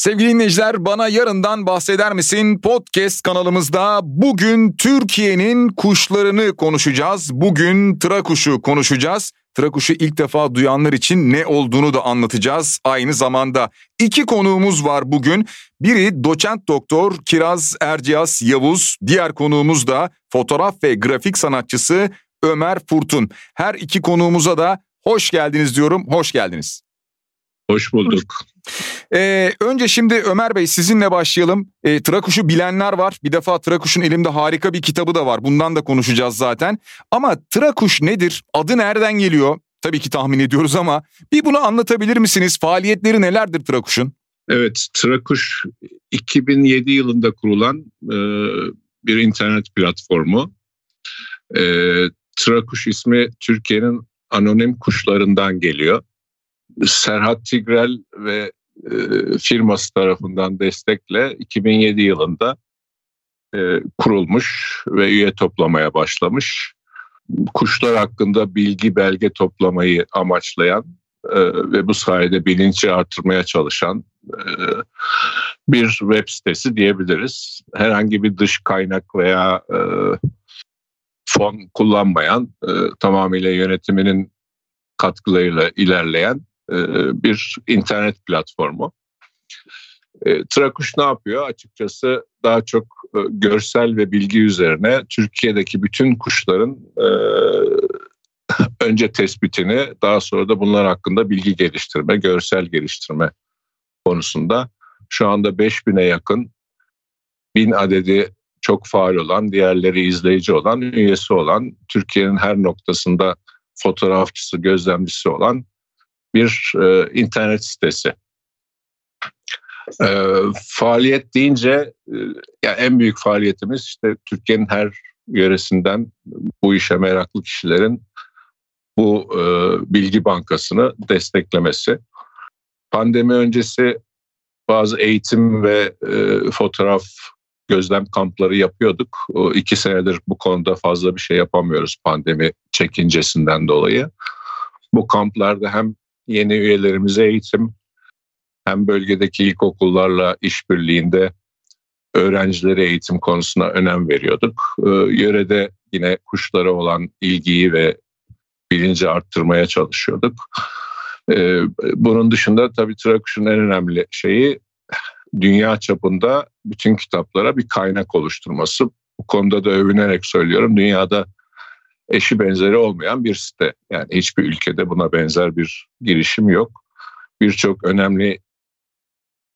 Sevgili dinleyiciler bana yarından bahseder misin? Podcast kanalımızda bugün Türkiye'nin kuşlarını konuşacağız. Bugün tıra kuşu konuşacağız. Tıra kuşu ilk defa duyanlar için ne olduğunu da anlatacağız. Aynı zamanda iki konuğumuz var bugün. Biri doçent doktor Kiraz Erciyas Yavuz. Diğer konuğumuz da fotoğraf ve grafik sanatçısı Ömer Furtun. Her iki konuğumuza da hoş geldiniz diyorum. Hoş geldiniz. Hoş bulduk. Ee, önce şimdi Ömer Bey sizinle başlayalım. Ee, Trakuş'u bilenler var. Bir defa Trakuş'un elimde harika bir kitabı da var. Bundan da konuşacağız zaten. Ama Trakuş nedir? Adı nereden geliyor? Tabii ki tahmin ediyoruz ama bir bunu anlatabilir misiniz? Faaliyetleri nelerdir Trakuş'un? Evet, Trakuş 2007 yılında kurulan e, bir internet platformu. E, Trakuş ismi Türkiye'nin anonim kuşlarından geliyor. Serhat Tigrel ve e, firması tarafından destekle 2007 yılında e, kurulmuş ve üye toplamaya başlamış. Kuşlar hakkında bilgi belge toplamayı amaçlayan e, ve bu sayede bilinci artırmaya çalışan bir web sitesi diyebiliriz. Herhangi bir dış kaynak veya fon kullanmayan, e, tamamıyla yönetiminin katkılarıyla ilerleyen bir internet platformu. E, Trakuş ne yapıyor? Açıkçası daha çok e, görsel ve bilgi üzerine Türkiye'deki bütün kuşların önce tespitini daha sonra da bunlar hakkında bilgi geliştirme, görsel geliştirme konusunda şu anda 5000'e yakın bin adedi çok faal olan, diğerleri izleyici olan, üyesi olan, Türkiye'nin her noktasında fotoğrafçısı, gözlemcisi olan bir e, internet sitesi. E, faaliyet deyince e, yani en büyük faaliyetimiz işte Türkiye'nin her yöresinden bu işe meraklı kişilerin bu e, bilgi bankasını desteklemesi. Pandemi öncesi bazı eğitim ve e, fotoğraf gözlem kampları yapıyorduk. O iki senedir bu konuda fazla bir şey yapamıyoruz pandemi çekincesinden dolayı. Bu kamplarda hem yeni üyelerimize eğitim hem bölgedeki ilkokullarla işbirliğinde öğrencilere eğitim konusuna önem veriyorduk. Ee, yörede yine kuşlara olan ilgiyi ve bilinci arttırmaya çalışıyorduk. Ee, bunun dışında tabii Trakuş'un en önemli şeyi dünya çapında bütün kitaplara bir kaynak oluşturması. Bu konuda da övünerek söylüyorum. Dünyada eşi benzeri olmayan bir site. Yani hiçbir ülkede buna benzer bir girişim yok. Birçok önemli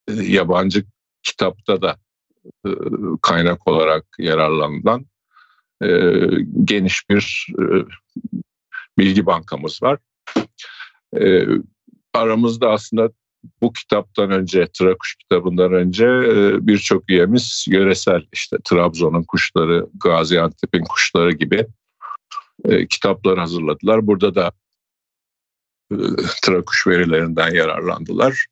e, yabancı kitapta da e, kaynak olarak yararlanılan e, geniş bir bilgi bankamız var. Aramızda aslında bu kitaptan önce, Trakuş kitabından önce birçok üyemiz yöresel işte Trabzon'un kuşları, Gaziantep'in kuşları gibi e, kitaplar hazırladılar. Burada da e, Trakuş verilerinden yararlandılar.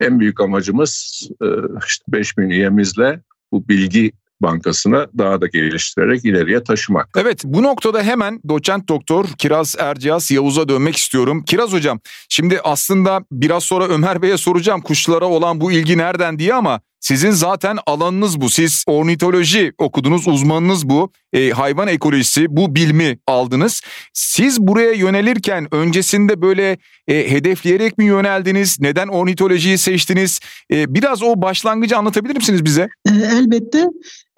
En büyük amacımız e, işte 5000 üyemizle bu bilgi bankasını daha da geliştirerek ileriye taşımak. Evet bu noktada hemen doçent doktor Kiraz Erciyaz Yavuz'a dönmek istiyorum. Kiraz hocam şimdi aslında biraz sonra Ömer Bey'e soracağım kuşlara olan bu ilgi nereden diye ama sizin zaten alanınız bu. Siz ornitoloji okudunuz, uzmanınız bu. E, hayvan ekolojisi, bu bilmi aldınız. Siz buraya yönelirken öncesinde böyle e, hedefleyerek mi yöneldiniz? Neden ornitolojiyi seçtiniz? E, biraz o başlangıcı anlatabilir misiniz bize? E, elbette.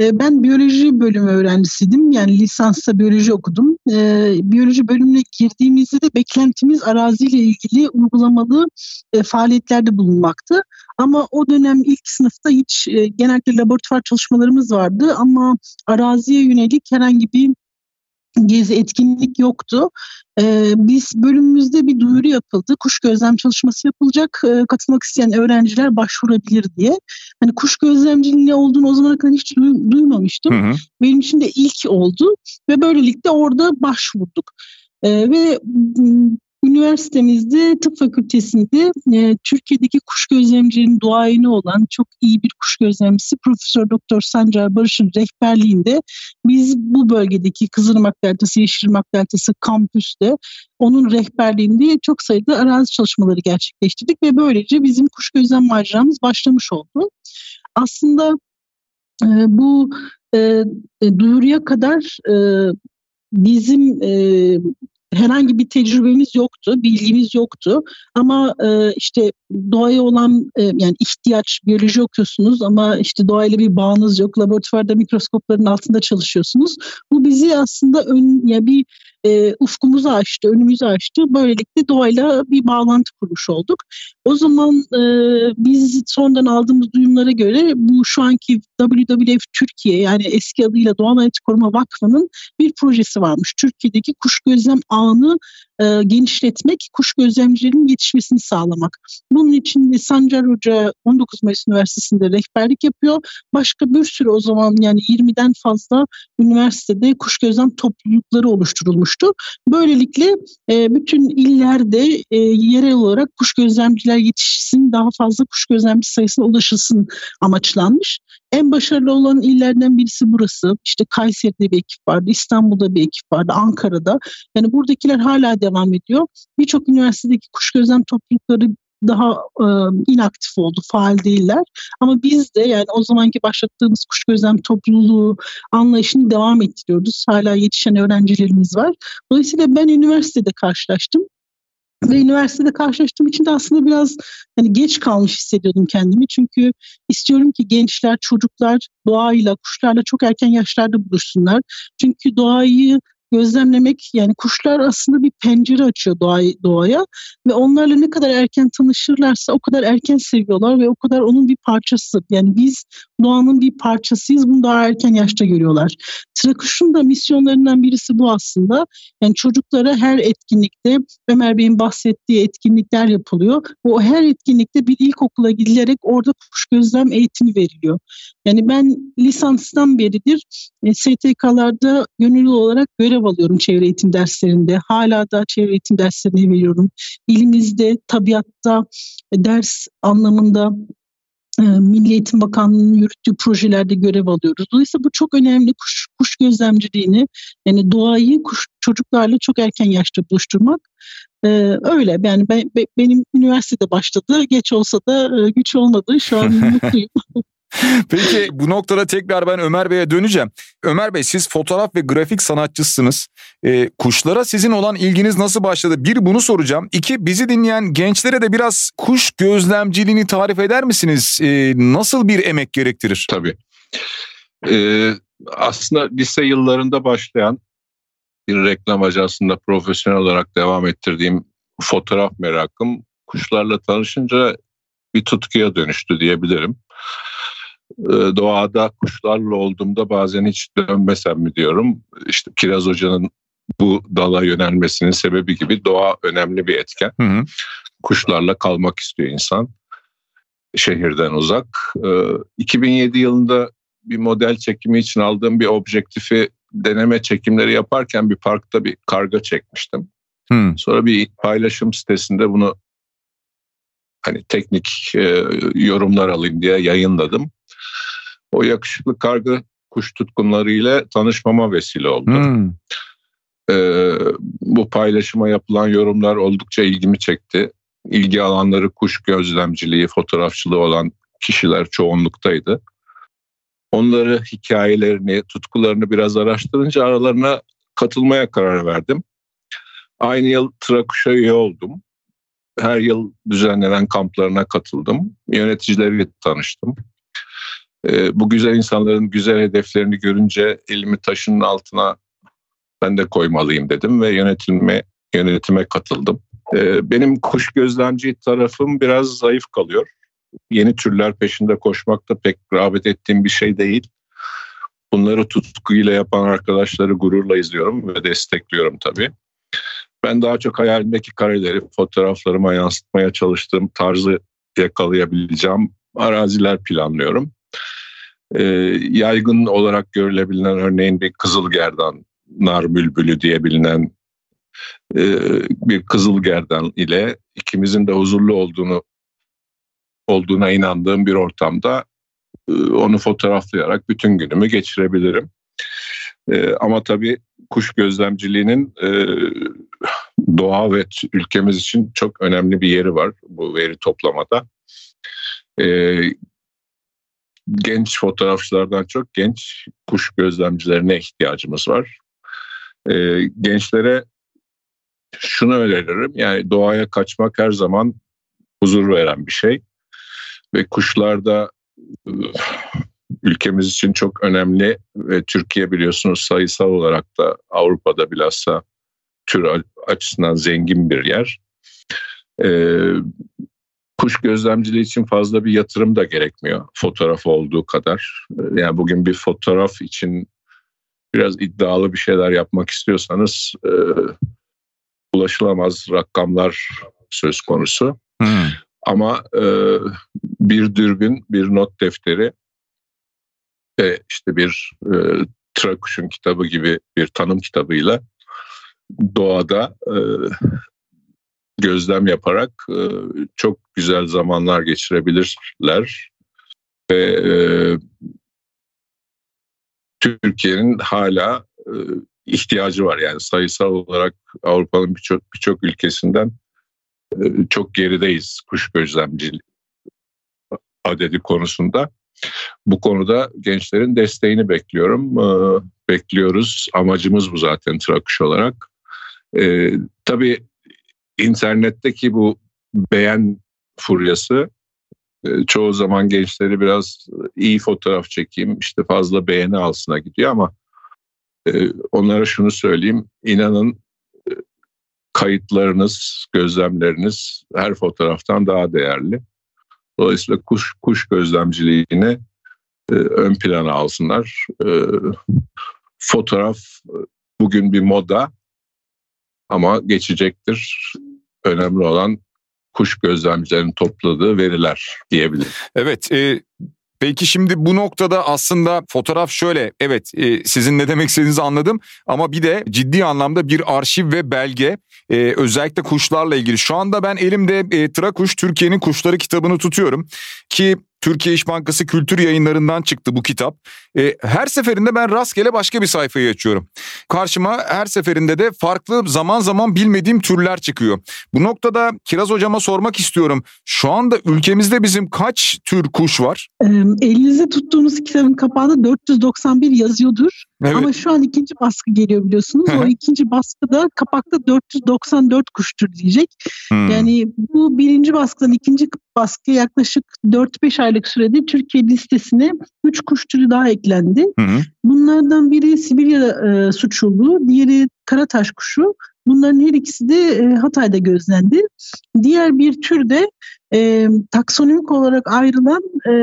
E, ben biyoloji bölümü öğrencisiydim. Yani lisansta biyoloji okudum. E, biyoloji bölümüne girdiğimizde de beklentimiz araziyle ilgili uygulamalı e, faaliyetlerde bulunmaktı. Ama o dönem ilk sınıfta hiç e, genellikle laboratuvar çalışmalarımız vardı ama araziye yönelik herhangi bir gezi etkinlik yoktu. Ee, biz bölümümüzde bir duyuru yapıldı. Kuş gözlem çalışması yapılacak. Ee, katılmak isteyen öğrenciler başvurabilir diye. Hani kuş gözlemciliği ne olduğunu o zamana kadar hiç duy- duymamıştım. Hı hı. Benim için de ilk oldu ve böylelikle orada başvurduk. Ee, ve üniversitemizde tıp fakültesinde e, Türkiye'deki kuş gözlemcilerin duayeni olan çok iyi bir kuş gözlemcisi Profesör Doktor Sancar Barış'ın rehberliğinde biz bu bölgedeki Kızılırmak Deltası, Yeşilırmak Deltası kampüste onun rehberliğinde çok sayıda arazi çalışmaları gerçekleştirdik ve böylece bizim kuş gözlem maceramız başlamış oldu. Aslında e, bu e, e, duyuruya kadar e, bizim e, herhangi bir tecrübemiz yoktu, bilgimiz yoktu. Ama e, işte doğaya olan e, yani ihtiyaç, biyoloji okuyorsunuz ama işte doğayla bir bağınız yok. Laboratuvarda mikroskopların altında çalışıyorsunuz. Bu bizi aslında ön ya bir e, ufkumuzu açtı, önümüzü açtı. Böylelikle doğayla bir bağlantı kurmuş olduk. O zaman e, biz sonradan aldığımız duyumlara göre bu şu anki WWF Türkiye yani eski adıyla Doğal Hayat Koruma Vakfı'nın bir projesi varmış. Türkiye'deki kuş gözlem ağını e, genişletmek, kuş gözlemcilerinin yetişmesini sağlamak. Bunun için de Sancar Hoca 19 Mayıs Üniversitesi'nde rehberlik yapıyor. Başka bir sürü o zaman yani 20'den fazla üniversitede kuş gözlem toplulukları oluşturulmuştu. Böylelikle e, bütün illerde e, yerel olarak kuş gözlemciler yetişsin, daha fazla kuş gözlemci sayısına ulaşılsın amaçlanmış. En başarılı olan illerden birisi burası. İşte Kayseri'de bir ekip vardı, İstanbul'da bir ekip vardı, Ankara'da. Yani buradakiler hala devam ediyor. Birçok üniversitedeki kuş gözlem toplulukları daha e, inaktif oldu, faal değiller. Ama biz de yani o zamanki başlattığımız kuş gözlem topluluğu anlayışını devam ettiriyoruz. Hala yetişen öğrencilerimiz var. Dolayısıyla ben üniversitede karşılaştım. Ve üniversitede karşılaştığım için de aslında biraz hani geç kalmış hissediyordum kendimi. Çünkü istiyorum ki gençler, çocuklar doğayla, kuşlarla çok erken yaşlarda buluşsunlar. Çünkü doğayı gözlemlemek yani kuşlar aslında bir pencere açıyor doğaya, doğaya ve onlarla ne kadar erken tanışırlarsa o kadar erken seviyorlar ve o kadar onun bir parçası. Yani biz doğanın bir parçasıyız bunu daha erken yaşta görüyorlar. Trakuş'un da misyonlarından birisi bu aslında. Yani çocuklara her etkinlikte Ömer Bey'in bahsettiği etkinlikler yapılıyor. Bu her etkinlikte bir ilkokula gidilerek orada kuş gözlem eğitimi veriliyor. Yani ben lisanstan beridir e, STK'larda gönüllü olarak görev alıyorum çevre eğitim derslerinde. Hala da çevre eğitim derslerini veriyorum. İlimizde, tabiatta e, ders anlamında Milli Eğitim Bakanlığı'nın yürüttüğü projelerde görev alıyoruz. Dolayısıyla bu çok önemli kuş, kuş gözlemciliğini yani doğayı kuş, çocuklarla çok erken yaşta buluşturmak ee, öyle yani ben, benim üniversitede başladı geç olsa da e, güç olmadı şu an mutluyum. Peki bu noktada tekrar ben Ömer Bey'e döneceğim. Ömer Bey siz fotoğraf ve grafik sanatçısınız. E, kuşlara sizin olan ilginiz nasıl başladı? Bir bunu soracağım. İki bizi dinleyen gençlere de biraz kuş gözlemciliğini tarif eder misiniz? E, nasıl bir emek gerektirir? Tabii. Ee, aslında lise yıllarında başlayan bir reklam ajansında profesyonel olarak devam ettirdiğim fotoğraf merakım kuşlarla tanışınca bir tutkuya dönüştü diyebilirim. Ee, doğada kuşlarla olduğumda bazen hiç dönmesem mi diyorum. İşte Kiraz Hoca'nın bu dala yönelmesinin sebebi gibi doğa önemli bir etken. Hı hı. Kuşlarla kalmak istiyor insan şehirden uzak. 2007 ee, yılında bir model çekimi için aldığım bir objektifi deneme çekimleri yaparken bir parkta bir karga çekmiştim. Hmm. Sonra bir paylaşım sitesinde bunu hani teknik e, yorumlar alayım diye yayınladım. O yakışıklı kargı kuş tutkunlarıyla tanışmama vesile oldu. Hmm. Ee, bu paylaşıma yapılan yorumlar oldukça ilgimi çekti. İlgi alanları kuş gözlemciliği, fotoğrafçılığı olan kişiler çoğunluktaydı. Onları, hikayelerini, tutkularını biraz araştırınca aralarına katılmaya karar verdim. Aynı yıl Trakuş'a üye oldum. Her yıl düzenlenen kamplarına katıldım. Yöneticileriyle tanıştım. Ee, bu güzel insanların güzel hedeflerini görünce elimi taşın altına ben de koymalıyım dedim ve yönetilme yönetime katıldım. Ee, benim kuş gözlemci tarafım biraz zayıf kalıyor. Yeni türler peşinde koşmak da pek rağbet ettiğim bir şey değil. Bunları tutkuyla yapan arkadaşları gururla izliyorum ve destekliyorum tabii. Ben daha çok hayalimdeki kareleri fotoğraflarıma yansıtmaya çalıştığım tarzı yakalayabileceğim araziler planlıyorum e, yaygın olarak görülebilen örneğin bir kızılgerdan nar bülbülü diye bilinen e, bir kızılgerdan ile ikimizin de huzurlu olduğunu olduğuna inandığım bir ortamda e, onu fotoğraflayarak bütün günümü geçirebilirim. E, ama tabii kuş gözlemciliğinin e, doğa ve ülkemiz için çok önemli bir yeri var bu veri toplamada. E, genç fotoğrafçılardan çok genç kuş gözlemcilerine ihtiyacımız var. E, gençlere şunu öneririm yani doğaya kaçmak her zaman huzur veren bir şey ve kuşlarda e, ülkemiz için çok önemli ve Türkiye biliyorsunuz sayısal olarak da Avrupa'da bilhassa tür açısından zengin bir yer. Ee, kuş gözlemciliği için fazla bir yatırım da gerekmiyor fotoğraf olduğu kadar. Ee, yani bugün bir fotoğraf için biraz iddialı bir şeyler yapmak istiyorsanız e, ulaşılamaz rakamlar söz konusu. Hmm. Ama e, bir dürbün, bir not defteri ve işte bir e, Trakuş'un kitabı gibi bir tanım kitabıyla doğada e, gözlem yaparak e, çok güzel zamanlar geçirebilirler ve e, Türkiye'nin hala e, ihtiyacı var yani sayısal olarak Avrupa'nın birçok birçok ülkesinden çok gerideyiz kuş gözlemciliği adedi konusunda. Bu konuda gençlerin desteğini bekliyorum. Bekliyoruz. Amacımız bu zaten Trakuş olarak. E, tabii internetteki bu beğen furyası e, çoğu zaman gençleri biraz iyi fotoğraf çekeyim işte fazla beğeni alsına gidiyor ama e, onlara şunu söyleyeyim inanın e, kayıtlarınız, gözlemleriniz her fotoğraftan daha değerli. Dolayısıyla kuş kuş gözlemciliğini e, ön plana alsınlar. E, fotoğraf e, bugün bir moda ama geçecektir. Önemli olan kuş gözlemcilerin topladığı veriler diyebilirim. Evet, e, Peki şimdi bu noktada aslında fotoğraf şöyle evet e, sizin ne demek istediğinizi anladım ama bir de ciddi anlamda bir arşiv ve belge e, özellikle kuşlarla ilgili. Şu anda ben elimde e, Trakuş Türkiye'nin Kuşları kitabını tutuyorum ki Türkiye İş Bankası Kültür Yayınları'ndan çıktı bu kitap. E, her seferinde ben rastgele başka bir sayfayı açıyorum. Karşıma her seferinde de farklı zaman zaman bilmediğim türler çıkıyor. Bu noktada Kiraz Hocama sormak istiyorum. Şu anda ülkemizde bizim kaç tür kuş var? E, elinizde tuttuğunuz kitabın kapağında 491 yazıyordur. Evet. Ama şu an ikinci baskı geliyor biliyorsunuz. o ikinci baskıda kapakta 494 kuştur diyecek. Hmm. Yani bu birinci baskıdan ikinci baskı yaklaşık 4-5 aylık sürede Türkiye listesine 3 kuş türü daha eklendi. Hı Bunlardan biri Sibirya e, suçuldu, diğeri Karataş kuşu. Bunların her ikisi de e, Hatay'da gözlendi. Diğer bir tür de e, taksonomik olarak ayrılan e,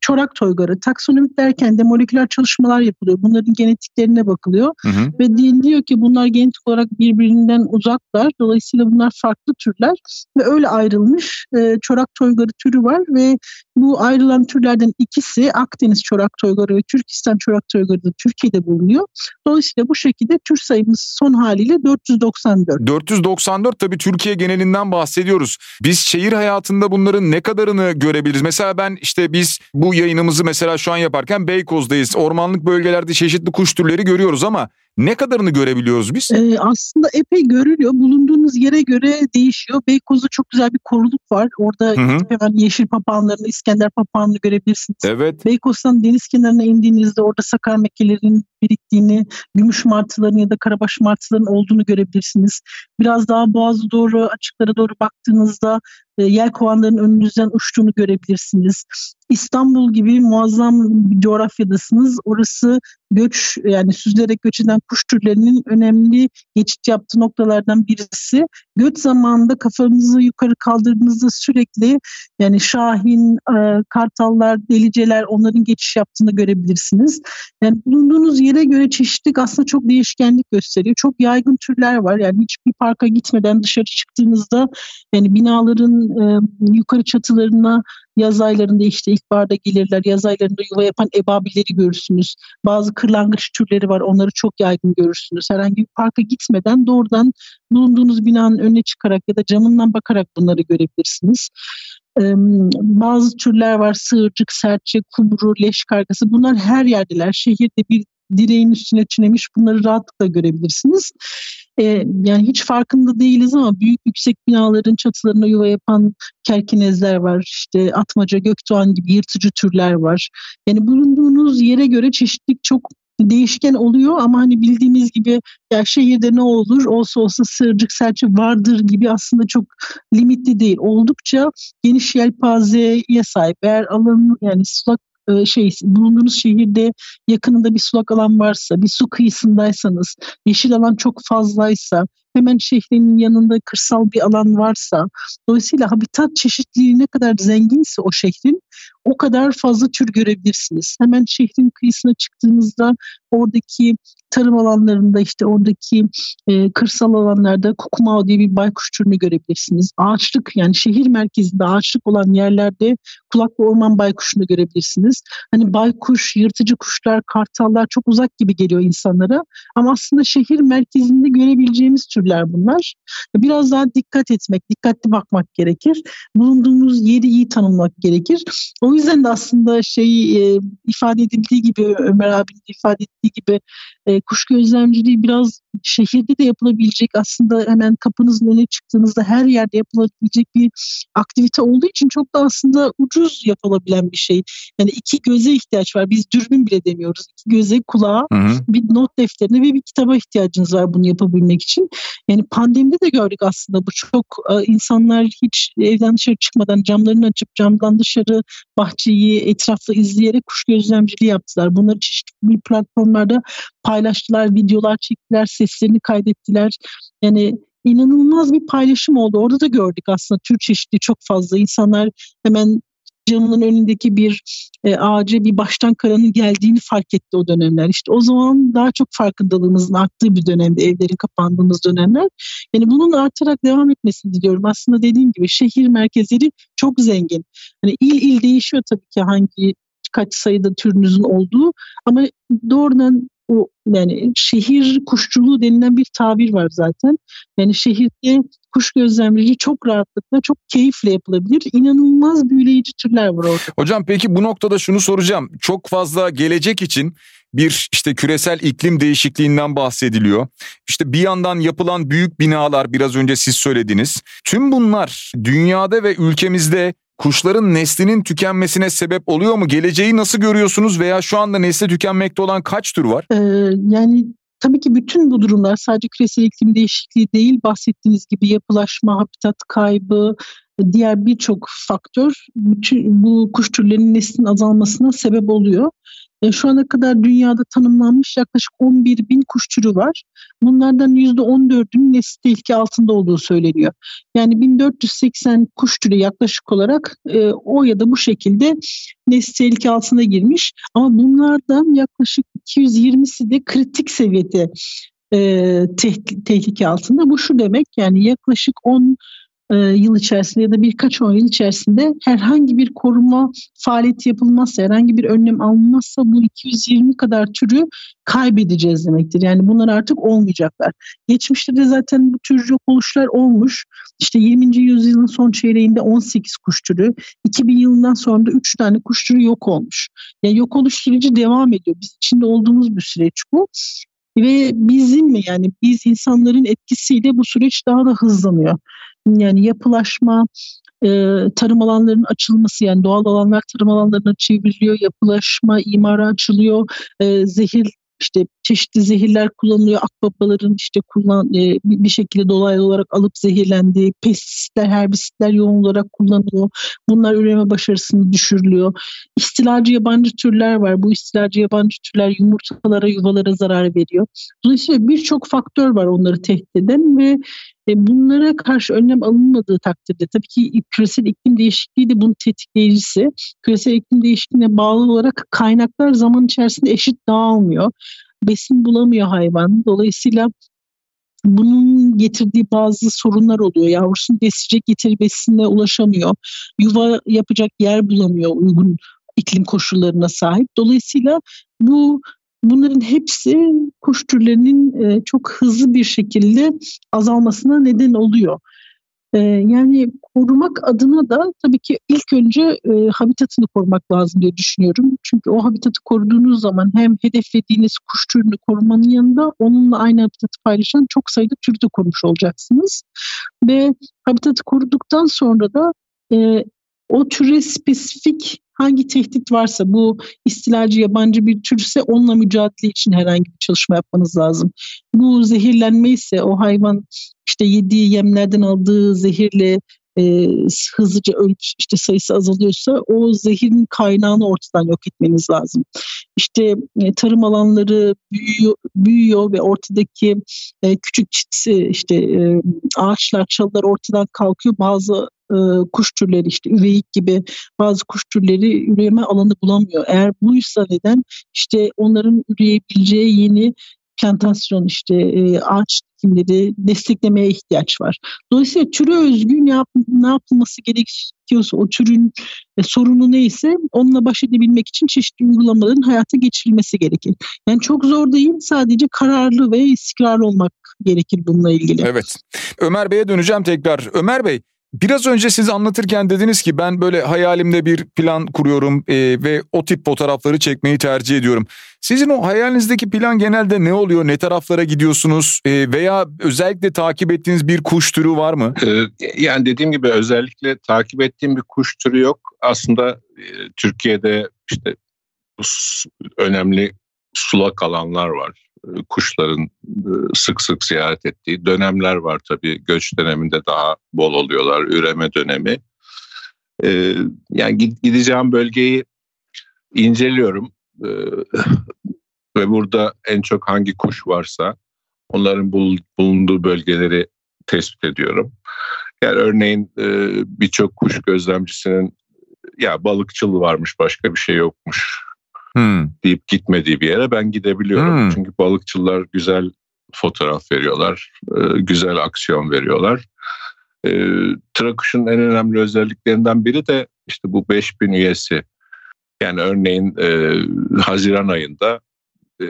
çorak toygarı. Taksonomik derken de moleküler çalışmalar yapılıyor. Bunların genetiklerine bakılıyor. Hı hı. Ve deniliyor ki bunlar genetik olarak birbirinden uzaklar. Dolayısıyla bunlar farklı türler. Ve öyle ayrılmış e, çorak toygarı türü var ve bu ayrılan türlerden ikisi Akdeniz çorak toygarı ve Türkistan çorak toygarı da Türkiye'de bulunuyor. Dolayısıyla bu şekilde tür sayımız son haliyle 494. 494 tabii Türkiye genelinden bahsediyoruz. Biz şehir hayatında bunların ne kadarını görebiliriz? Mesela ben işte biz bu yayınımızı mesela şu an yaparken Beykoz'dayız. Ormanlık bölgelerde çeşitli kuş türleri görüyoruz ama ne kadarını görebiliyoruz biz? Ee, aslında epey görülüyor. Bulunduğunuz yere göre değişiyor. Beykoz'da çok güzel bir koruluk var. Orada Hı-hı. hemen yeşil papağanlarını, İskender papağanını görebilirsiniz. Evet. Beykoz'dan deniz kenarına indiğinizde orada sakar mekelerin biriktiğini, gümüş martıların ya da karabaş martıların olduğunu görebilirsiniz. Biraz daha boğazı doğru, açıklara doğru baktığınızda e, yel kovanların önünüzden uçtuğunu görebilirsiniz. İstanbul gibi muazzam bir coğrafyadasınız. Orası göç yani süzülerek göç eden kuş türlerinin önemli geçit yaptığı noktalardan birisi. Göç zamanında kafanızı yukarı kaldırdığınızda sürekli yani şahin, e, kartallar, deliceler onların geçiş yaptığını görebilirsiniz. Yani bulunduğunuz yere göre çeşitlilik aslında çok değişkenlik gösteriyor. Çok yaygın türler var. Yani hiçbir parka gitmeden dışarı çıktığınızda yani binaların e, yukarı çatılarına Yaz aylarında işte ilkbaharda gelirler. Yaz aylarında yuva yapan ebabilleri görürsünüz. Bazı kırlangıç türleri var. Onları çok yaygın görürsünüz. Herhangi bir parka gitmeden doğrudan bulunduğunuz binanın önüne çıkarak ya da camından bakarak bunları görebilirsiniz. Bazı türler var sığırcık, serçe, kumru, leş kargası bunlar her yerdeler. Şehirde bir direğin üstüne çinemiş bunları rahatlıkla görebilirsiniz. Ee, yani hiç farkında değiliz ama büyük yüksek binaların çatılarına yuva yapan kerkinezler var. İşte atmaca, gökdoğan gibi yırtıcı türler var. Yani bulunduğunuz yere göre çeşitlilik çok değişken oluyor ama hani bildiğimiz gibi ya şehirde ne olur olsa olsa sığırcık serçe vardır gibi aslında çok limitli değil. Oldukça geniş yelpazeye sahip. Eğer alanı yani sulak e, şey bulunduğunuz şehirde yakınında bir sulak alan varsa, bir su kıyısındaysanız, yeşil alan çok fazlaysa, hemen şehrin yanında kırsal bir alan varsa, dolayısıyla habitat çeşitliliği ne kadar zenginse o şehrin o kadar fazla tür görebilirsiniz. Hemen şehrin kıyısına çıktığınızda oradaki tarım alanlarında işte oradaki e, kırsal alanlarda kukumao diye bir baykuş türünü görebilirsiniz. Ağaçlık yani şehir merkezinde ağaçlık olan yerlerde kulak ve orman baykuşunu görebilirsiniz. Hani baykuş, yırtıcı kuşlar, kartallar çok uzak gibi geliyor insanlara ama aslında şehir merkezinde görebileceğimiz türler bunlar. Biraz daha dikkat etmek, dikkatli bakmak gerekir. Bulunduğumuz yeri iyi tanımlamak gerekir. O yüzden de aslında şey e, ifade edildiği gibi Ömer abinin ifade ettiği gibi e, kuş gözlemciliği biraz şehirde de yapılabilecek aslında hemen kapınızın önüne çıktığınızda her yerde yapılabilecek bir aktivite olduğu için çok da aslında ucuz yapılabilen bir şey. Yani iki göze ihtiyaç var. Biz dürbün bile demiyoruz. İki göze, kulağa, hı hı. bir not defterine ve bir kitaba ihtiyacınız var bunu yapabilmek için. Yani pandemide de gördük aslında bu çok e, insanlar hiç evden dışarı çıkmadan camlarını açıp camdan dışarı bahçeyi etraflı izleyerek kuş gözlemciliği yaptılar. Bunları çeşitli platformlarda paylaştılar, videolar çektiler, seslerini kaydettiler. Yani inanılmaz bir paylaşım oldu. Orada da gördük aslında tür çeşitli çok fazla. insanlar hemen camının önündeki bir e, ağaca bir baştan karanın geldiğini fark etti o dönemler. İşte o zaman daha çok farkındalığımızın arttığı bir dönemde, evlerin kapandığımız dönemler. Yani bunun artarak devam etmesini diliyorum. Aslında dediğim gibi şehir merkezleri çok zengin. Hani il il değişiyor tabii ki hangi kaç sayıda türünüzün olduğu ama doğrudan o yani şehir kuşçuluğu denilen bir tabir var zaten. Yani şehirde kuş gözlemlerici çok rahatlıkla, çok keyifle yapılabilir. İnanılmaz büyüleyici türler var orada. Hocam peki bu noktada şunu soracağım. Çok fazla gelecek için bir işte küresel iklim değişikliğinden bahsediliyor. İşte bir yandan yapılan büyük binalar biraz önce siz söylediniz. Tüm bunlar dünyada ve ülkemizde kuşların neslinin tükenmesine sebep oluyor mu? Geleceği nasıl görüyorsunuz veya şu anda nesli tükenmekte olan kaç tür var? Ee, yani tabii ki bütün bu durumlar sadece küresel iklim değişikliği değil bahsettiğiniz gibi yapılaşma, habitat kaybı, diğer birçok faktör bütün bu kuş türlerinin neslinin azalmasına sebep oluyor. E, şu ana kadar dünyada tanımlanmış yaklaşık 11 bin kuş türü var. Bunlardan %14'ünün nesli tehlike altında olduğu söyleniyor. Yani 1480 kuş türü yaklaşık olarak e, o ya da bu şekilde nesli tehlike altına girmiş. Ama bunlardan yaklaşık 220'si de kritik seviyede e, tehlike altında. Bu şu demek yani yaklaşık 10 e, yıl içerisinde ya da birkaç on yıl içerisinde herhangi bir koruma faaliyeti yapılmazsa, herhangi bir önlem alınmazsa bu 220 kadar türü kaybedeceğiz demektir. Yani bunlar artık olmayacaklar. Geçmişte de zaten bu tür yok oluşlar olmuş. İşte 20. yüzyılın son çeyreğinde 18 kuş türü, 2000 yılından sonra da 3 tane kuş türü yok olmuş. Yani yok oluş süreci devam ediyor. Biz içinde olduğumuz bir süreç bu. Ve bizim mi yani biz insanların etkisiyle bu süreç daha da hızlanıyor yani yapılaşma, e, tarım alanlarının açılması yani doğal alanlar tarım alanlarına çevriliyor, yapılaşma, imara açılıyor, e, zehir işte çeşitli zehirler kullanılıyor. Akbabaların işte kullan e, bir şekilde dolaylı olarak alıp zehirlendiği, pestisitler, herbisitler yoğun olarak kullanılıyor. Bunlar üreme başarısını düşürülüyor. İstilacı yabancı türler var. Bu istilacı yabancı türler yumurtalara, yuvalara zarar veriyor. Dolayısıyla birçok faktör var onları tehdit eden ve e, bunlara karşı önlem alınmadığı takdirde tabii ki küresel iklim değişikliği de bunun tetikleyicisi. Küresel iklim değişikliğine bağlı olarak kaynaklar zaman içerisinde eşit dağılmıyor. Besin bulamıyor hayvan. Dolayısıyla bunun getirdiği bazı sorunlar oluyor. Yavrusunu besleyecek yeteri besinle ulaşamıyor. Yuva yapacak yer bulamıyor uygun iklim koşullarına sahip. Dolayısıyla bu bunların hepsi kuş türlerinin e, çok hızlı bir şekilde azalmasına neden oluyor. E, yani korumak adına da tabii ki ilk önce e, habitatını korumak lazım diye düşünüyorum. Çünkü o habitatı koruduğunuz zaman hem hedeflediğiniz kuş türünü korumanın yanında onunla aynı habitatı paylaşan çok sayıda türü de korumuş olacaksınız. Ve habitatı koruduktan sonra da o türe spesifik hangi tehdit varsa bu istilacı yabancı bir türse onunla mücadele için herhangi bir çalışma yapmanız lazım. Bu zehirlenme ise o hayvan işte yediği yemlerden aldığı zehirle e, hızlıca ölüp işte sayısı azalıyorsa o zehirin kaynağını ortadan yok etmeniz lazım. İşte e, tarım alanları büyüyor, büyüyor ve ortadaki e, küçük çitsi işte e, ağaçlar, çalılar ortadan kalkıyor. Bazı e, kuş türleri işte üveyik gibi bazı kuş türleri üreme alanı bulamıyor. Eğer buysa neden işte onların üreyebileceği yeni plantasyon işte e, ağaç dikimleri desteklemeye ihtiyaç var. Dolayısıyla türe özgü ne, yap, ne yapılması gerekiyorsa o türün e, sorunu neyse onunla baş edebilmek için çeşitli uygulamaların hayata geçirilmesi gerekir. Yani çok zor değil sadece kararlı ve istikrarlı olmak gerekir bununla ilgili. Evet. Ömer Bey'e döneceğim tekrar. Ömer Bey Biraz önce siz anlatırken dediniz ki ben böyle hayalimde bir plan kuruyorum e, ve o tip fotoğrafları çekmeyi tercih ediyorum. Sizin o hayalinizdeki plan genelde ne oluyor? Ne taraflara gidiyorsunuz? E, veya özellikle takip ettiğiniz bir kuş türü var mı? Ee, yani dediğim gibi özellikle takip ettiğim bir kuş türü yok. Aslında e, Türkiye'de işte önemli sulak alanlar var. E, kuşların e, sık sık ziyaret ettiği dönemler var tabii. Göç döneminde daha bol oluyorlar, üreme dönemi. E, yani gideceğim bölgeyi inceliyorum ve burada en çok hangi kuş varsa onların bulunduğu bölgeleri tespit ediyorum. Yani örneğin birçok kuş gözlemcisinin ya balıkçıl varmış başka bir şey yokmuş hmm. deyip gitmediği bir yere ben gidebiliyorum. Hmm. Çünkü balıkçılar güzel fotoğraf veriyorlar, e, güzel aksiyon veriyorlar. E, Trakuş'un en önemli özelliklerinden biri de işte bu 5000 üyesi. Yani örneğin e, Haziran ayında e,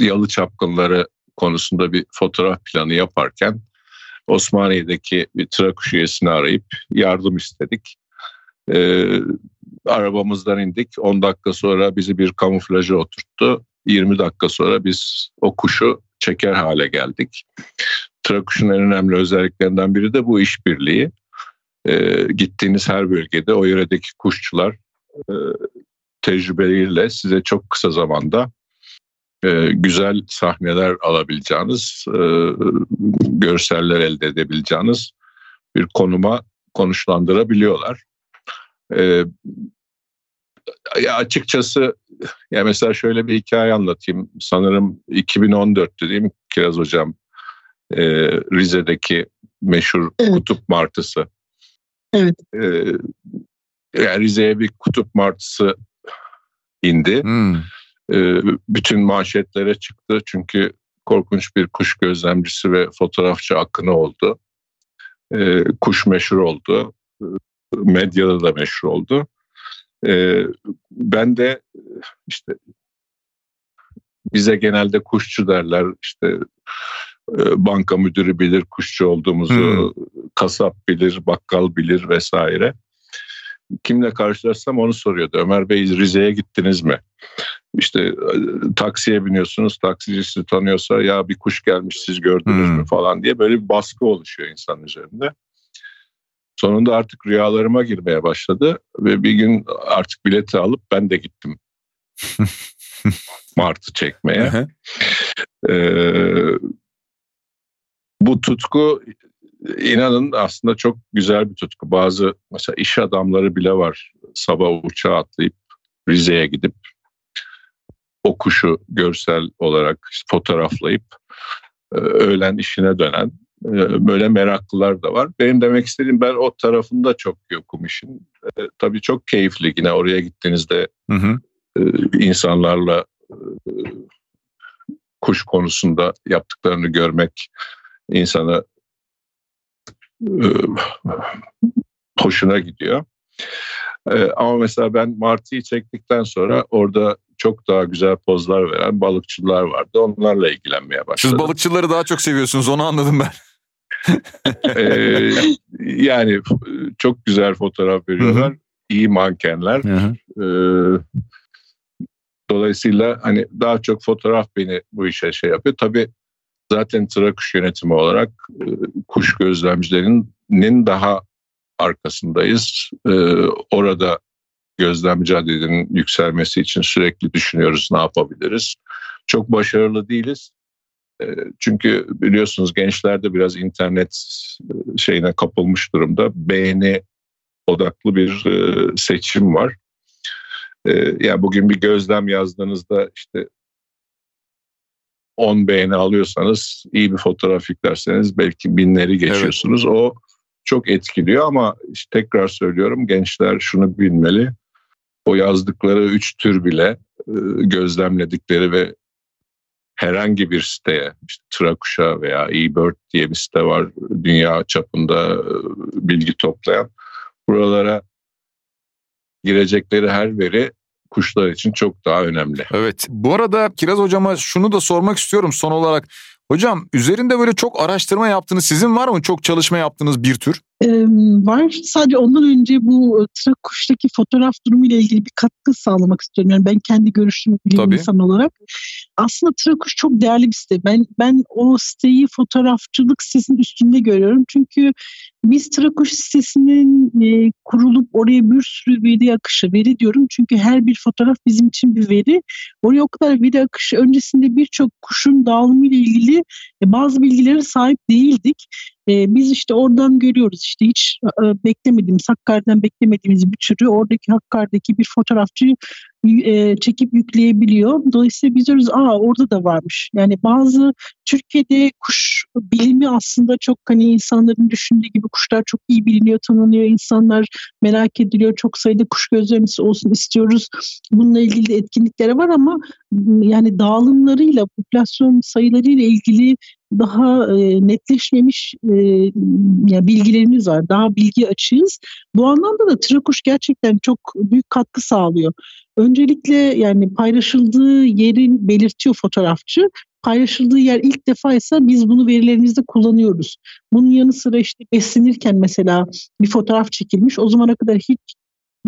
yalı çapkınları konusunda bir fotoğraf planı yaparken Osmaniye'deki bir Trakuş üyesini arayıp yardım istedik. Ee, arabamızdan indik. 10 dakika sonra bizi bir kamuflaja oturttu. 20 dakika sonra biz o kuşu çeker hale geldik. Trakuş'un en önemli özelliklerinden biri de bu işbirliği. Ee, gittiğiniz her bölgede o yöredeki kuşçular e, tecrübeleriyle size çok kısa zamanda e, güzel sahneler alabileceğiniz, e, görseller elde edebileceğiniz bir konuma konuşlandırabiliyorlar. Ee, ya açıkçası ya mesela şöyle bir hikaye anlatayım. Sanırım 2014'tü değil mi Kiraz Hocam? Ee, Rize'deki meşhur evet. kutup martısı. Evet. Ee, yani Rize'ye bir kutup martısı indi. Hmm. Ee, bütün manşetlere çıktı çünkü korkunç bir kuş gözlemcisi ve fotoğrafçı akını oldu. Ee, kuş meşhur oldu medyada da meşhur oldu. E, ben de işte bize genelde kuşçu derler işte e, banka müdürü bilir kuşçu olduğumuzu, hmm. kasap bilir, bakkal bilir vesaire. Kimle karşılaşsam onu soruyordu. Ömer Bey Rize'ye gittiniz mi? İşte taksiye biniyorsunuz, taksici sizi tanıyorsa ya bir kuş gelmiş siz gördünüz hmm. mü falan diye böyle bir baskı oluşuyor insan üzerinde. Sonunda artık rüyalarıma girmeye başladı ve bir gün artık bileti alıp ben de gittim. Martı çekmeye. ee, bu tutku inanın aslında çok güzel bir tutku. Bazı mesela iş adamları bile var sabah uçağa atlayıp Rize'ye gidip o kuşu görsel olarak fotoğraflayıp e, öğlen işine dönen böyle meraklılar da var. Benim demek istediğim ben o tarafında çok yokum işin. E, tabii çok keyifli yine oraya gittiğinizde hı hı. E, insanlarla e, kuş konusunda yaptıklarını görmek insana e, hoşuna gidiyor. E, ama mesela ben Martı'yı çektikten sonra orada çok daha güzel pozlar veren balıkçılar vardı. Onlarla ilgilenmeye başladım. Siz balıkçıları daha çok seviyorsunuz onu anladım ben. ee, yani çok güzel fotoğraf veriyorlar. Hı-hı. iyi mankenler. Ee, dolayısıyla hani daha çok fotoğraf beni bu işe şey yapıyor. Tabii zaten Trakuş yönetimi olarak e, kuş gözlemcilerinin daha arkasındayız. E, orada gözlemci adedinin yükselmesi için sürekli düşünüyoruz ne yapabiliriz. Çok başarılı değiliz. E, çünkü biliyorsunuz gençlerde biraz internet e, şeyine kapılmış durumda. Beğeni odaklı bir e, seçim var. Yani bugün bir gözlem yazdığınızda işte 10 beğeni alıyorsanız iyi bir fotoğraf yüklerseniz belki binleri geçiyorsunuz. Evet. O çok etkiliyor ama işte tekrar söylüyorum gençler şunu bilmeli. O yazdıkları üç tür bile gözlemledikleri ve herhangi bir siteye, işte Trakuşa veya eBird diye bir site var dünya çapında e, bilgi toplayan. Buralara girecekleri her veri kuşlar için çok daha önemli. Evet. Bu arada Kiraz hocama şunu da sormak istiyorum son olarak. Hocam üzerinde böyle çok araştırma yaptınız. Sizin var mı çok çalışma yaptığınız bir tür? Var. Sadece ondan önce bu Trak kuştaki fotoğraf durumu ile ilgili bir katkı sağlamak istiyorum. Yani ben kendi görüşüm bilim insan olarak. Aslında Trakuş çok değerli bir site. Ben ben o siteyi fotoğrafçılık sitesinin üstünde görüyorum. Çünkü biz Trakuş sitesinin e, kurulup oraya bir sürü veri akışı, veri diyorum çünkü her bir fotoğraf bizim için bir veri. Oraya o kadar veri akışı öncesinde birçok kuşun dağılımı ile ilgili e, bazı bilgilere sahip değildik. E, biz işte oradan görüyoruz işte hiç e, beklemediğimiz, Hakkari'den beklemediğimiz bir türü oradaki Hakkari'deki bir fotoğrafçı e, çekip yükleyebiliyor. Dolayısıyla biz diyoruz aa orada da varmış. Yani bazı Türkiye'de kuş bilimi aslında çok hani insanların düşündüğü gibi kuşlar çok iyi biliniyor, tanınıyor. insanlar merak ediliyor. Çok sayıda kuş gözlemcisi olsun istiyoruz. Bununla ilgili etkinliklere var ama yani dağılımlarıyla, popülasyon sayılarıyla ilgili daha e, netleşmemiş e, bilgilerimiz var. Daha bilgi açığız. Bu anlamda da Trakuş gerçekten çok büyük katkı sağlıyor. Öncelikle yani paylaşıldığı yerin belirtiyor fotoğrafçı. Paylaşıldığı yer ilk defa ise biz bunu verilerimizde kullanıyoruz. Bunun yanı sıra işte beslenirken mesela bir fotoğraf çekilmiş. O zamana kadar hiç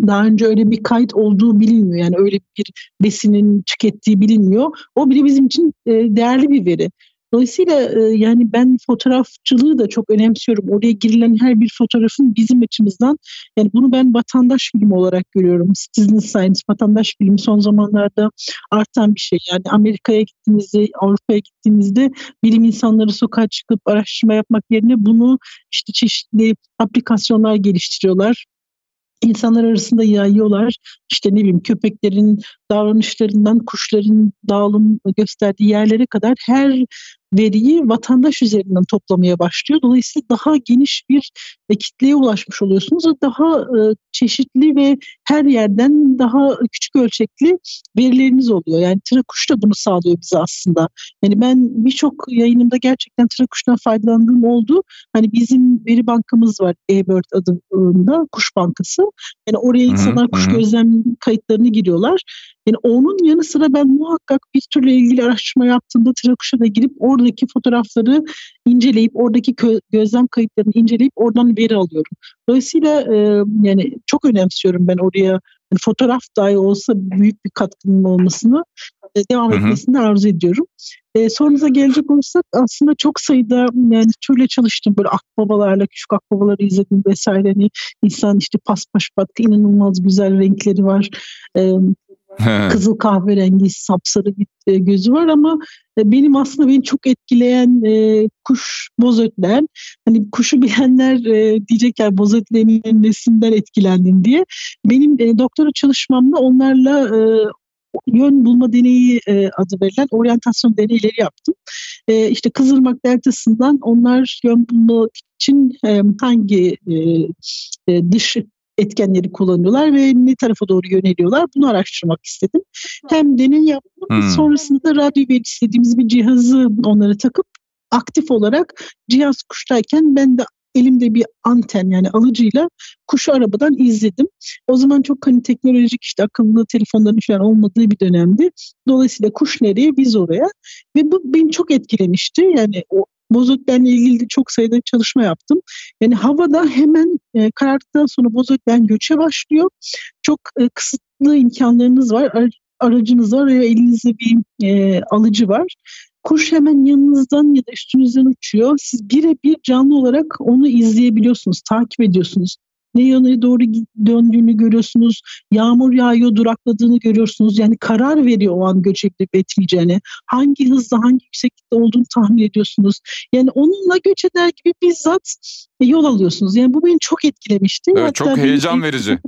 daha önce öyle bir kayıt olduğu bilinmiyor. Yani öyle bir besinin tükettiği bilinmiyor. O bile bizim için değerli bir veri. Dolayısıyla e, yani ben fotoğrafçılığı da çok önemsiyorum. Oraya girilen her bir fotoğrafın bizim açımızdan yani bunu ben vatandaş filmi olarak görüyorum. Citizen Science vatandaş filmi son zamanlarda artan bir şey. Yani Amerika'ya gittiğinizde, Avrupa'ya gittiğinizde bilim insanları sokağa çıkıp araştırma yapmak yerine bunu işte çeşitli aplikasyonlar geliştiriyorlar insanlar arasında yayıyorlar. İşte ne bileyim köpeklerin davranışlarından kuşların dağılım gösterdiği yerlere kadar her veriyi vatandaş üzerinden toplamaya başlıyor. Dolayısıyla daha geniş bir e, kitleye ulaşmış oluyorsunuz. Daha e, çeşitli ve her yerden daha küçük ölçekli verileriniz oluyor. Yani Trakuş da bunu sağlıyor bize aslında. Yani ben birçok yayınımda gerçekten Trakuş'tan faydalandığım oldu. Hani bizim veri bankamız var eBird adında kuş bankası. Yani oraya insanlar kuş gözlem kayıtlarını giriyorlar. Yani onun yanı sıra ben muhakkak bir türlü ilgili araştırma yaptığımda Trakuş'a da girip oradaki fotoğrafları inceleyip oradaki gözlem kayıtlarını inceleyip oradan veri alıyorum. Dolayısıyla e, yani çok önemsiyorum ben oraya yani fotoğraf dahi olsa büyük bir katkının olmasını e, devam hı hı. etmesini arzu ediyorum. E, sorunuza gelecek olursak aslında çok sayıda yani türle çalıştım böyle akbabalarla küçük akbabaları izledim vesaire hani insan işte paspaş battı inanılmaz güzel renkleri var. E, Kızıl kahverengi sapsarı bir e, gözü var ama e, benim aslında beni çok etkileyen e, kuş bozötler. Hani kuşu bilenler e, diyecekler bozötlerin nesinden etkilendin diye. Benim e, doktora çalışmamda onlarla e, yön bulma deneyi e, adı verilen oryantasyon deneyleri yaptım. E, işte Kızılmak Deltası'ndan onlar yön bulma için e, hangi e, e, dış etkenleri kullanıyorlar ve ne tarafa doğru yöneliyorlar bunu araştırmak istedim. Hem deney yaptım hmm. sonrasında da radyo verisi istediğimiz bir cihazı onlara takıp aktif olarak cihaz kuştayken ben de elimde bir anten yani alıcıyla kuşu arabadan izledim. O zaman çok hani teknolojik işte akıllı telefonların falan olmadığı bir dönemdi. Dolayısıyla kuş nereye biz oraya ve bu beni çok etkilemişti. Yani o Bozokben'le ilgili çok sayıda çalışma yaptım. Yani havada hemen e, karardıktan sonra Bozokben göçe başlıyor. Çok e, kısıtlı imkanlarınız var. Ar- aracınız var ve elinizde bir e, alıcı var. Kuş hemen yanınızdan ya da üstünüzden uçuyor. Siz birebir canlı olarak onu izleyebiliyorsunuz, takip ediyorsunuz. Ne yöne doğru döndüğünü görüyorsunuz. Yağmur yağıyor, durakladığını görüyorsunuz. Yani karar veriyor o an göç edip etmeyeceğini. Hangi hızda, hangi yükseklikte olduğunu tahmin ediyorsunuz. Yani onunla göç eder gibi bizzat yol alıyorsunuz. Yani bu beni çok etkilemişti. Evet, Hatta çok heyecan verici.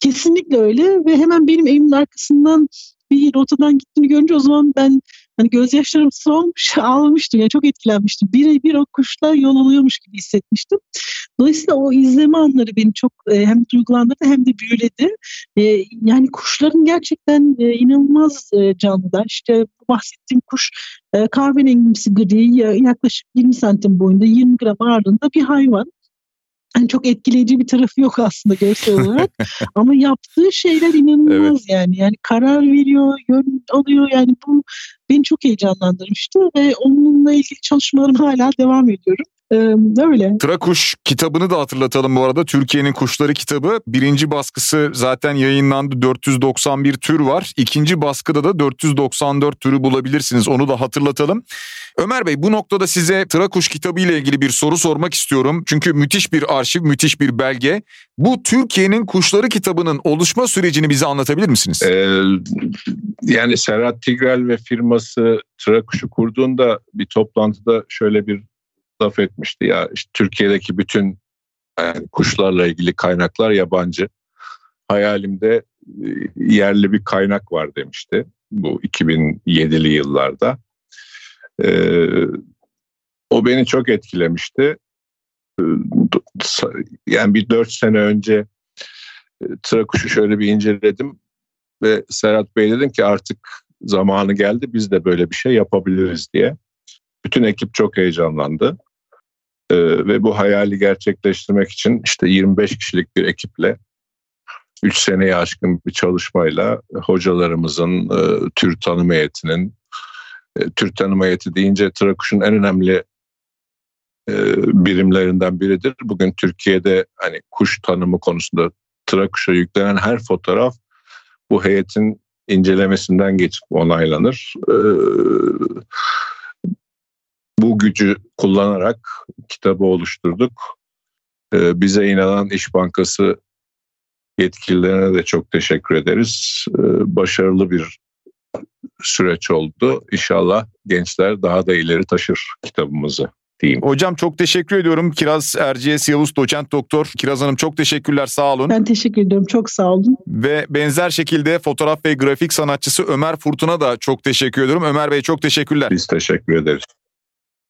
Kesinlikle öyle ve hemen benim evimin arkasından bir rotadan gittiğini görünce o zaman ben hani gözyaşlarım solmuş, ağlamıştım. Yani çok etkilenmiştim. Birebir o kuşlar yol alıyormuş gibi hissetmiştim. Dolayısıyla o izleme anları beni çok e, hem duygulandırdı hem de büyüledi. E, yani kuşların gerçekten e, inanılmaz e, canlılar. İşte bahsettiğim kuş e, kahverengimsi gri, yaklaşık 20 santim boyunda, 20 gram ağırlığında bir hayvan hani çok etkileyici bir tarafı yok aslında görsel olarak. Ama yaptığı şeyler inanılmaz evet. yani. Yani karar veriyor, yön alıyor. Yani bu beni çok heyecanlandırmıştı ve onunla ilgili çalışmalarım hala devam ediyorum. Ee, öyle. Trakuş kitabını da hatırlatalım bu arada. Türkiye'nin Kuşları kitabı. Birinci baskısı zaten yayınlandı. 491 tür var. İkinci baskıda da 494 türü bulabilirsiniz. Onu da hatırlatalım. Ömer Bey bu noktada size Trakuş kitabı ile ilgili bir soru sormak istiyorum. Çünkü müthiş bir arşiv, müthiş bir belge. Bu Türkiye'nin Kuşları kitabının oluşma sürecini bize anlatabilir misiniz? Ee, yani Serhat Tigrel ve firması Trakuş'u kurduğunda bir toplantıda şöyle bir laf etmişti ya işte Türkiye'deki bütün yani kuşlarla ilgili kaynaklar yabancı. Hayalimde e, yerli bir kaynak var demişti bu 2007'li yıllarda. Ee, o beni çok etkilemişti. Ee, yani bir dört sene önce e, Trakuş'u şöyle bir inceledim ve Serhat Bey dedim ki artık zamanı geldi biz de böyle bir şey yapabiliriz diye. Bütün ekip çok heyecanlandı. Ee, ve bu hayali gerçekleştirmek için işte 25 kişilik bir ekiple 3 seneye aşkın bir çalışmayla hocalarımızın, e, tür tanım heyetinin, e, tür tanım heyeti deyince Trakuş'un en önemli e, birimlerinden biridir. Bugün Türkiye'de hani kuş tanımı konusunda Trakuş'a yüklenen her fotoğraf bu heyetin incelemesinden geçip onaylanır. Ee, bu gücü kullanarak kitabı oluşturduk. Ee, bize inanan İş Bankası yetkililerine de çok teşekkür ederiz. Ee, başarılı bir süreç oldu. İnşallah gençler daha da ileri taşır kitabımızı diyeyim. Hocam çok teşekkür ediyorum. Kiraz Erciyes Yavuz Doçent Doktor. Kiraz Hanım çok teşekkürler sağ olun. Ben teşekkür ediyorum çok sağ olun. Ve benzer şekilde fotoğraf ve grafik sanatçısı Ömer Furtun'a da çok teşekkür ediyorum. Ömer Bey çok teşekkürler. Biz teşekkür ederiz.